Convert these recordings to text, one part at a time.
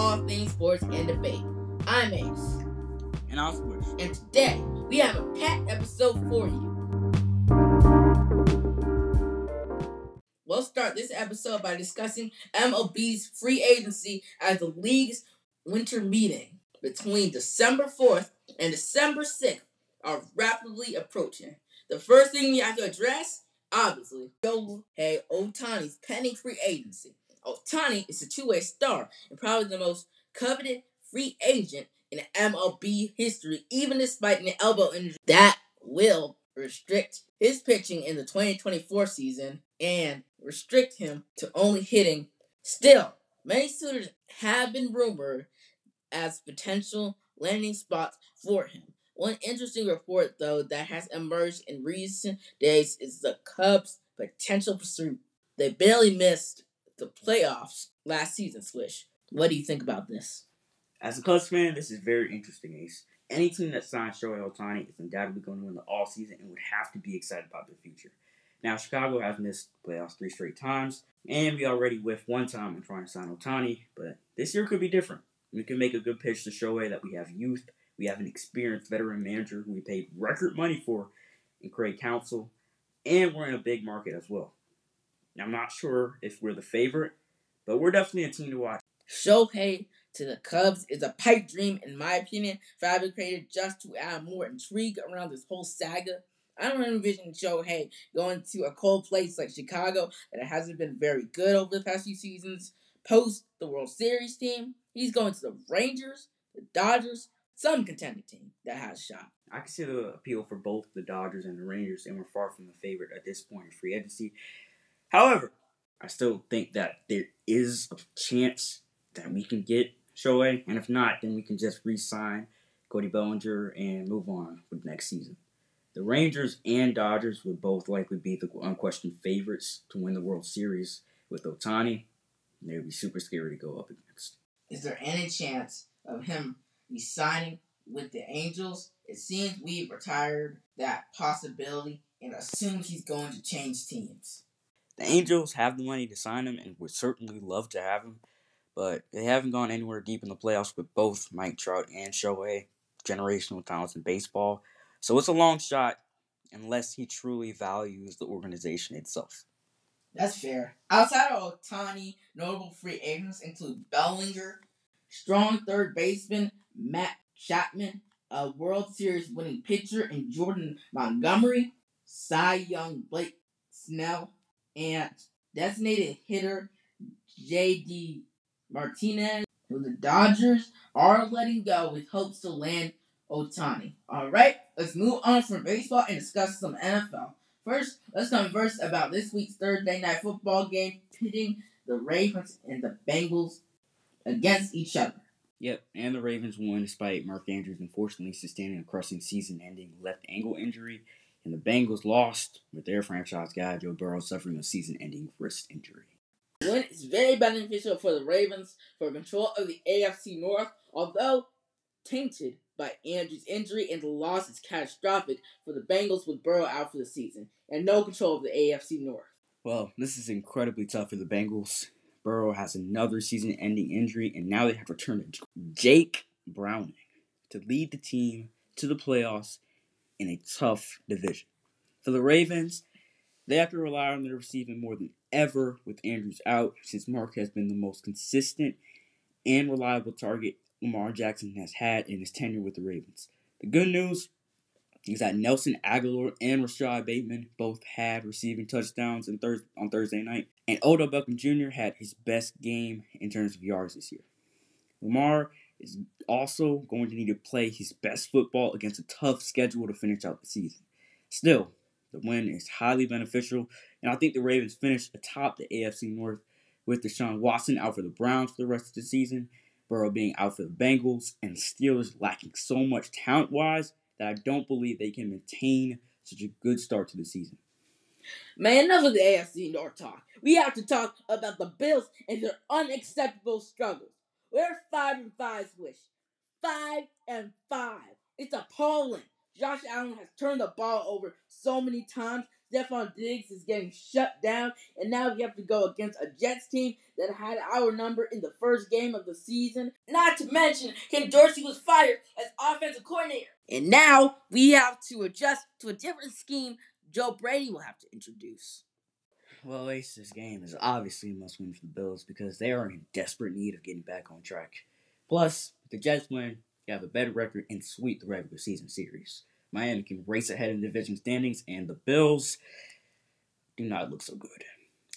all things sports and debate. I'm Ace. And I'm Sports. And today, we have a packed episode for you. We'll start this episode by discussing MLB's free agency as the league's winter meeting between December 4th and December 6th are rapidly approaching. The first thing we have to address, obviously, Shohei Ohtani's pending free agency. Ohtani is a two-way star and probably the most coveted free agent in MLB history, even despite an elbow injury that will restrict his pitching in the 2024 season and restrict him to only hitting. Still, many suitors have been rumored as potential landing spots for him. One interesting report, though, that has emerged in recent days is the Cubs' potential pursuit. They barely missed the playoffs last season, Swish. What do you think about this? As a Cubs fan, this is very interesting, Ace. Any team that signs Shohei Ohtani is undoubtedly going to win the all season and would have to be excited about their future. Now, Chicago has missed playoffs three straight times, and we already whiffed one time in trying to sign Ohtani, but this year could be different. We can make a good pitch to Shohei that we have youth, we have an experienced veteran manager who we paid record money for in Craig Counsell, and we're in a big market as well. I'm not sure if we're the favorite, but we're definitely a team to watch. Shohei to the Cubs is a pipe dream, in my opinion, fabricated just to add more intrigue around this whole saga. I don't envision Shohei going to a cold place like Chicago that hasn't been very good over the past few seasons. Post the World Series team, he's going to the Rangers, the Dodgers, some contending team that has shot. I can see the appeal for both the Dodgers and the Rangers, and we're far from the favorite at this point in free agency. However, I still think that there is a chance that we can get Shohei, and if not, then we can just re-sign Cody Bellinger and move on with next season. The Rangers and Dodgers would both likely be the unquestioned favorites to win the World Series with Ohtani. They would be super scary to go up against. Is there any chance of him resigning with the Angels? It seems we've retired that possibility and assumes he's going to change teams. The Angels have the money to sign him and would certainly love to have him, but they haven't gone anywhere deep in the playoffs with both Mike Trout and Shohei, generational talents in baseball. So it's a long shot unless he truly values the organization itself. That's fair. Outside of Ohtani, notable free agents include Bellinger, strong third baseman Matt Chapman, a World Series winning pitcher and Jordan Montgomery, Cy Young Blake Snell, and designated hitter J.D. Martinez, who the Dodgers are letting go with hopes to land Ohtani. Alright, let's move on from baseball and discuss some NFL. First, let's converse about this week's Thursday night football game pitting the Ravens and the Bengals against each other. Yep, and the Ravens won despite Mark Andrews unfortunately sustaining a crushing season ending left ankle injury, and the Bengals lost with their franchise guy Joe Burrow suffering a season ending wrist injury. Win is very beneficial for the Ravens for control of the AFC North, although tainted by Andrews' injury, and the loss is catastrophic for the Bengals with Burrow out for the season and no control of the AFC North. Well, this is incredibly tough for the Bengals. Burrow has another season ending injury, and now they have returned Jake Browning to lead the team to the playoffs in a tough division. For the Ravens, they have to rely on their receiving more than ever with Andrews out, since Mark has been the most consistent and reliable target Lamar Jackson has had in his tenure with the Ravens. The good news is that Nelson Agholor and Rashod Bateman both had receiving touchdowns thir- on Thursday night, and Odell Beckham Jr. had his best game in terms of yards this year. Lamar is also going to need to play his best football against a tough schedule to finish out the season. Still, the win is highly beneficial, and I think the Ravens finish atop the AFC North with Deshaun Watson out for the Browns for the rest of the season, Burrow being out for the Bengals, and Steelers lacking so much talent wise that I don't believe they can maintain such a good start to the season. Man, enough of the AFC North talk. We have to talk about the Bills and their unacceptable struggles. We're five and five, Swish. Five and five. It's appalling. Josh Allen has turned the ball over so many times, Stefon Diggs is getting shut down, and now we have to go against a Jets team that had our number in the first game of the season. Not to mention, Ken Dorsey was fired as offensive coordinator. And now we have to adjust to a different scheme Joe Brady will have to introduce. Well, Ace, this game is obviously a must win for the Bills because they are in desperate need of getting back on track. Plus, if the Jets win, they have a better record and sweep the regular season series. Miami can race ahead in the division standings, and the Bills do not look so good.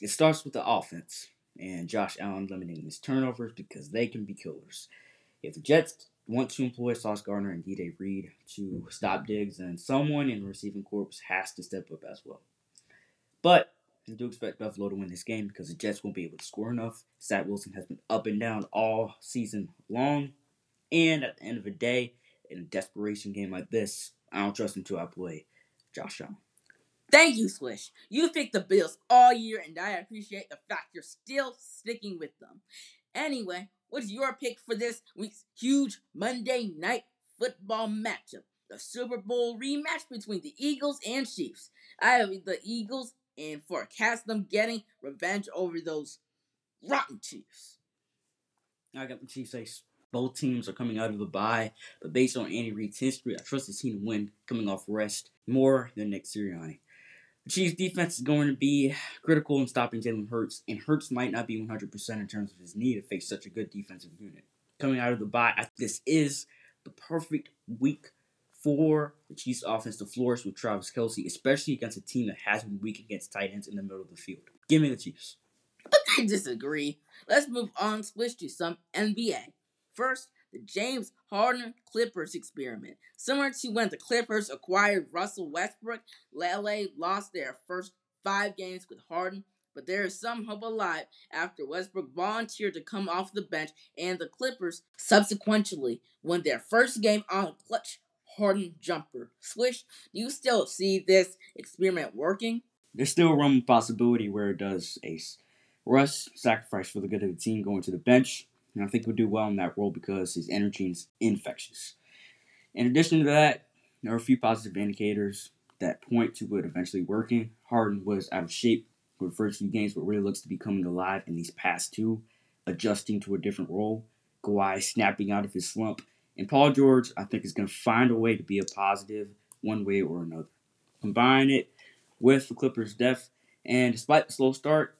It starts with the offense and Josh Allen limiting his turnovers because they can be killers. If the Jets want to employ Sauce Gardner and DJ Reed to stop Diggs, then someone in the receiving corps has to step up as well. But I do expect Buffalo to win this game because the Jets won't be able to score enough. Zach Wilson has been up and down all season long. And at the end of the day, in a desperation game like this, I don't trust him to outplay Josh Allen. Thank you, Swish. You've picked the Bills all year, and I appreciate the fact you're still sticking with them. Anyway, what's your pick for this week's huge Monday night football matchup? The Super Bowl rematch between the Eagles and Chiefs. I have the Eagles and forecast them getting revenge over those rotten Chiefs. I got the Chiefs ace. Both teams are coming out of the bye, but based on Andy Reid's history, I trust the team to win coming off rest more than Nick Sirianni. The Chiefs' defense is going to be critical in stopping Jalen Hurts, and Hurts might not be 100% in terms of his knee to face such a good defensive unit. Coming out of the bye, this is the perfect week for the Chiefs' offense to flourish with Travis Kelce, especially against a team that has been weak against tight ends in the middle of the field. Give me the Chiefs. I disagree. Let's move on, switch to some NBA. First, the James Harden Clippers experiment. Similar to when the Clippers acquired Russell Westbrook, LA lost their first five games with Harden, but there is some hope alive after Westbrook volunteered to come off the bench and the Clippers subsequently won their first game on a clutch Harden jumper. Swish, do you still see this experiment working? There's still a room possibility where it does ace. Russ sacrifice for the good of the team going to the bench and I think he'll do well in that role because his energy is infectious. In addition to that, there are a few positive indicators that point to it eventually working. Harden was out of shape for the first few games, but really looks to be coming alive in these past two, adjusting to a different role. Kawhi snapping out of his slump. And Paul George, I think, is going to find a way to be a positive one way or another. Combine it with the Clippers' depth, and despite the slow start,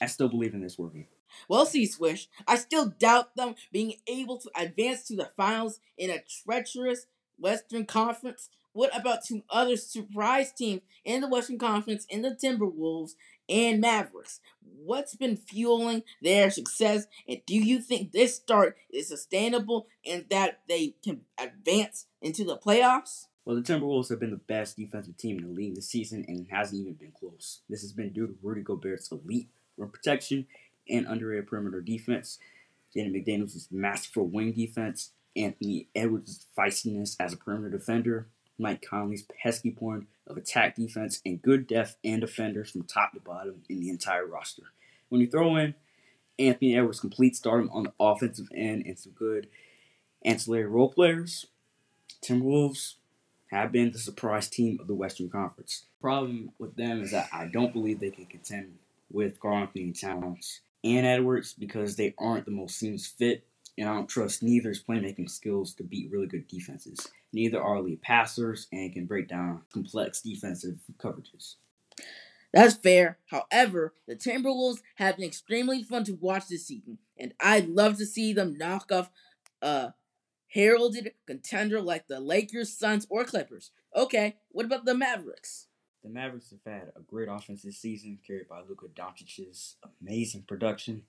I still believe in this working. We'll see, Swish. I still doubt them being able to advance to the finals in a treacherous Western Conference. What about two other surprise teams in the Western Conference in the Timberwolves and Mavericks? What's been fueling their success? And do you think this start is sustainable and that they can advance into the playoffs? Well, the Timberwolves have been the best defensive team in the league this season, and it hasn't even been close. This has been due to Rudy Gobert's elite rim protection and underrated perimeter defense. Jaden McDaniels' masterful wing defense. Anthony Edwards' feistiness as a perimeter defender. Mike Conley's pesky point of attack defense and good depth and defenders from top to bottom in the entire roster. When you throw in Anthony Edwards' complete stardom on the offensive end and some good ancillary role players, Timberwolves have been the surprise team of the Western Conference. Problem with them is that I don't believe they can contend with Karl-Anthony Towns and Edwards because they aren't the most seamless fit, and I don't trust neither's playmaking skills to beat really good defenses. Neither are elite passers and can break down complex defensive coverages. That's fair. However, the Timberwolves have been extremely fun to watch this season, and I'd love to see them knock off a heralded contender like the Lakers, Suns, or Clippers. Okay, what about the Mavericks? The Mavericks have had a great offense this season, carried by Luka Doncic's amazing production.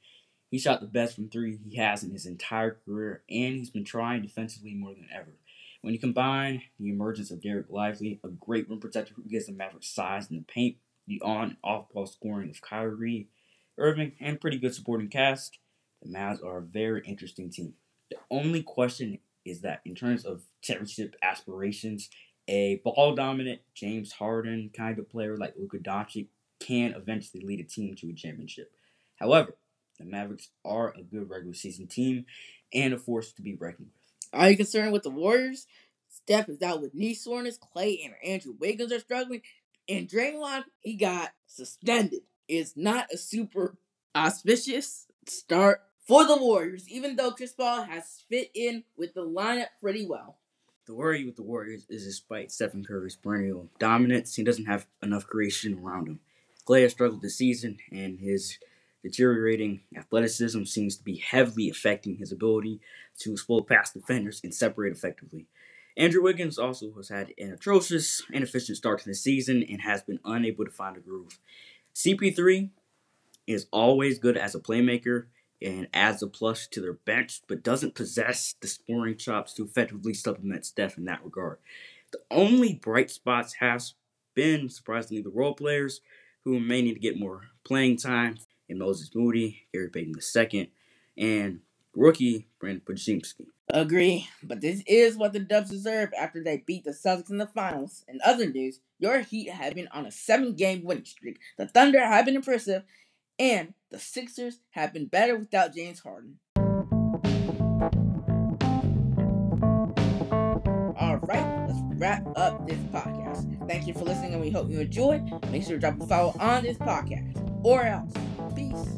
He shot the best from three he has in his entire career, and he's been trying defensively more than ever. When you combine the emergence of Dereck Lively, a great rim protector who gives the Mavericks size in the paint, the on and off ball scoring of Kyrie Irving, and pretty good supporting cast, the Mavs are a very interesting team. The only question is that in terms of championship aspirations, a ball dominant James Harden kind of player like Luka Doncic can eventually lead a team to a championship. However, the Mavericks are a good regular season team and a force to be reckoned with. Are you concerned with the Warriors? Steph is out with knee soreness. Clay and Andrew Wiggins are struggling. And Draymond, he got suspended. It's not a super auspicious start for the Warriors, even though Chris Paul has fit in with the lineup pretty well. The worry with the Warriors is despite Stephen Curry's perennial dominance, he doesn't have enough creation around him. Clay has struggled this season, and his deteriorating athleticism seems to be heavily affecting his ability to explode past defenders and separate effectively. Andrew Wiggins also has had an atrocious, inefficient start to the season and has been unable to find a groove. CP3 is always good as a playmaker and adds a plus to their bench, but doesn't possess the scoring chops to effectively supplement Steph in that regard. The only bright spots have been, surprisingly, the role players who may need to get more playing time in Moses Moody, Gary Payton II, and rookie Brandin Podziemski. Agree, but this is what the Dubs deserve after they beat the Celtics in the finals. In other news, your Heat have been on a seven-game winning streak. The Thunder have been impressive, and the Sixers have been better without James Harden. All right, let's wrap up this podcast. Thank you for listening, and we hope you enjoyed. Make sure to drop a follow on this podcast, or else. Peace.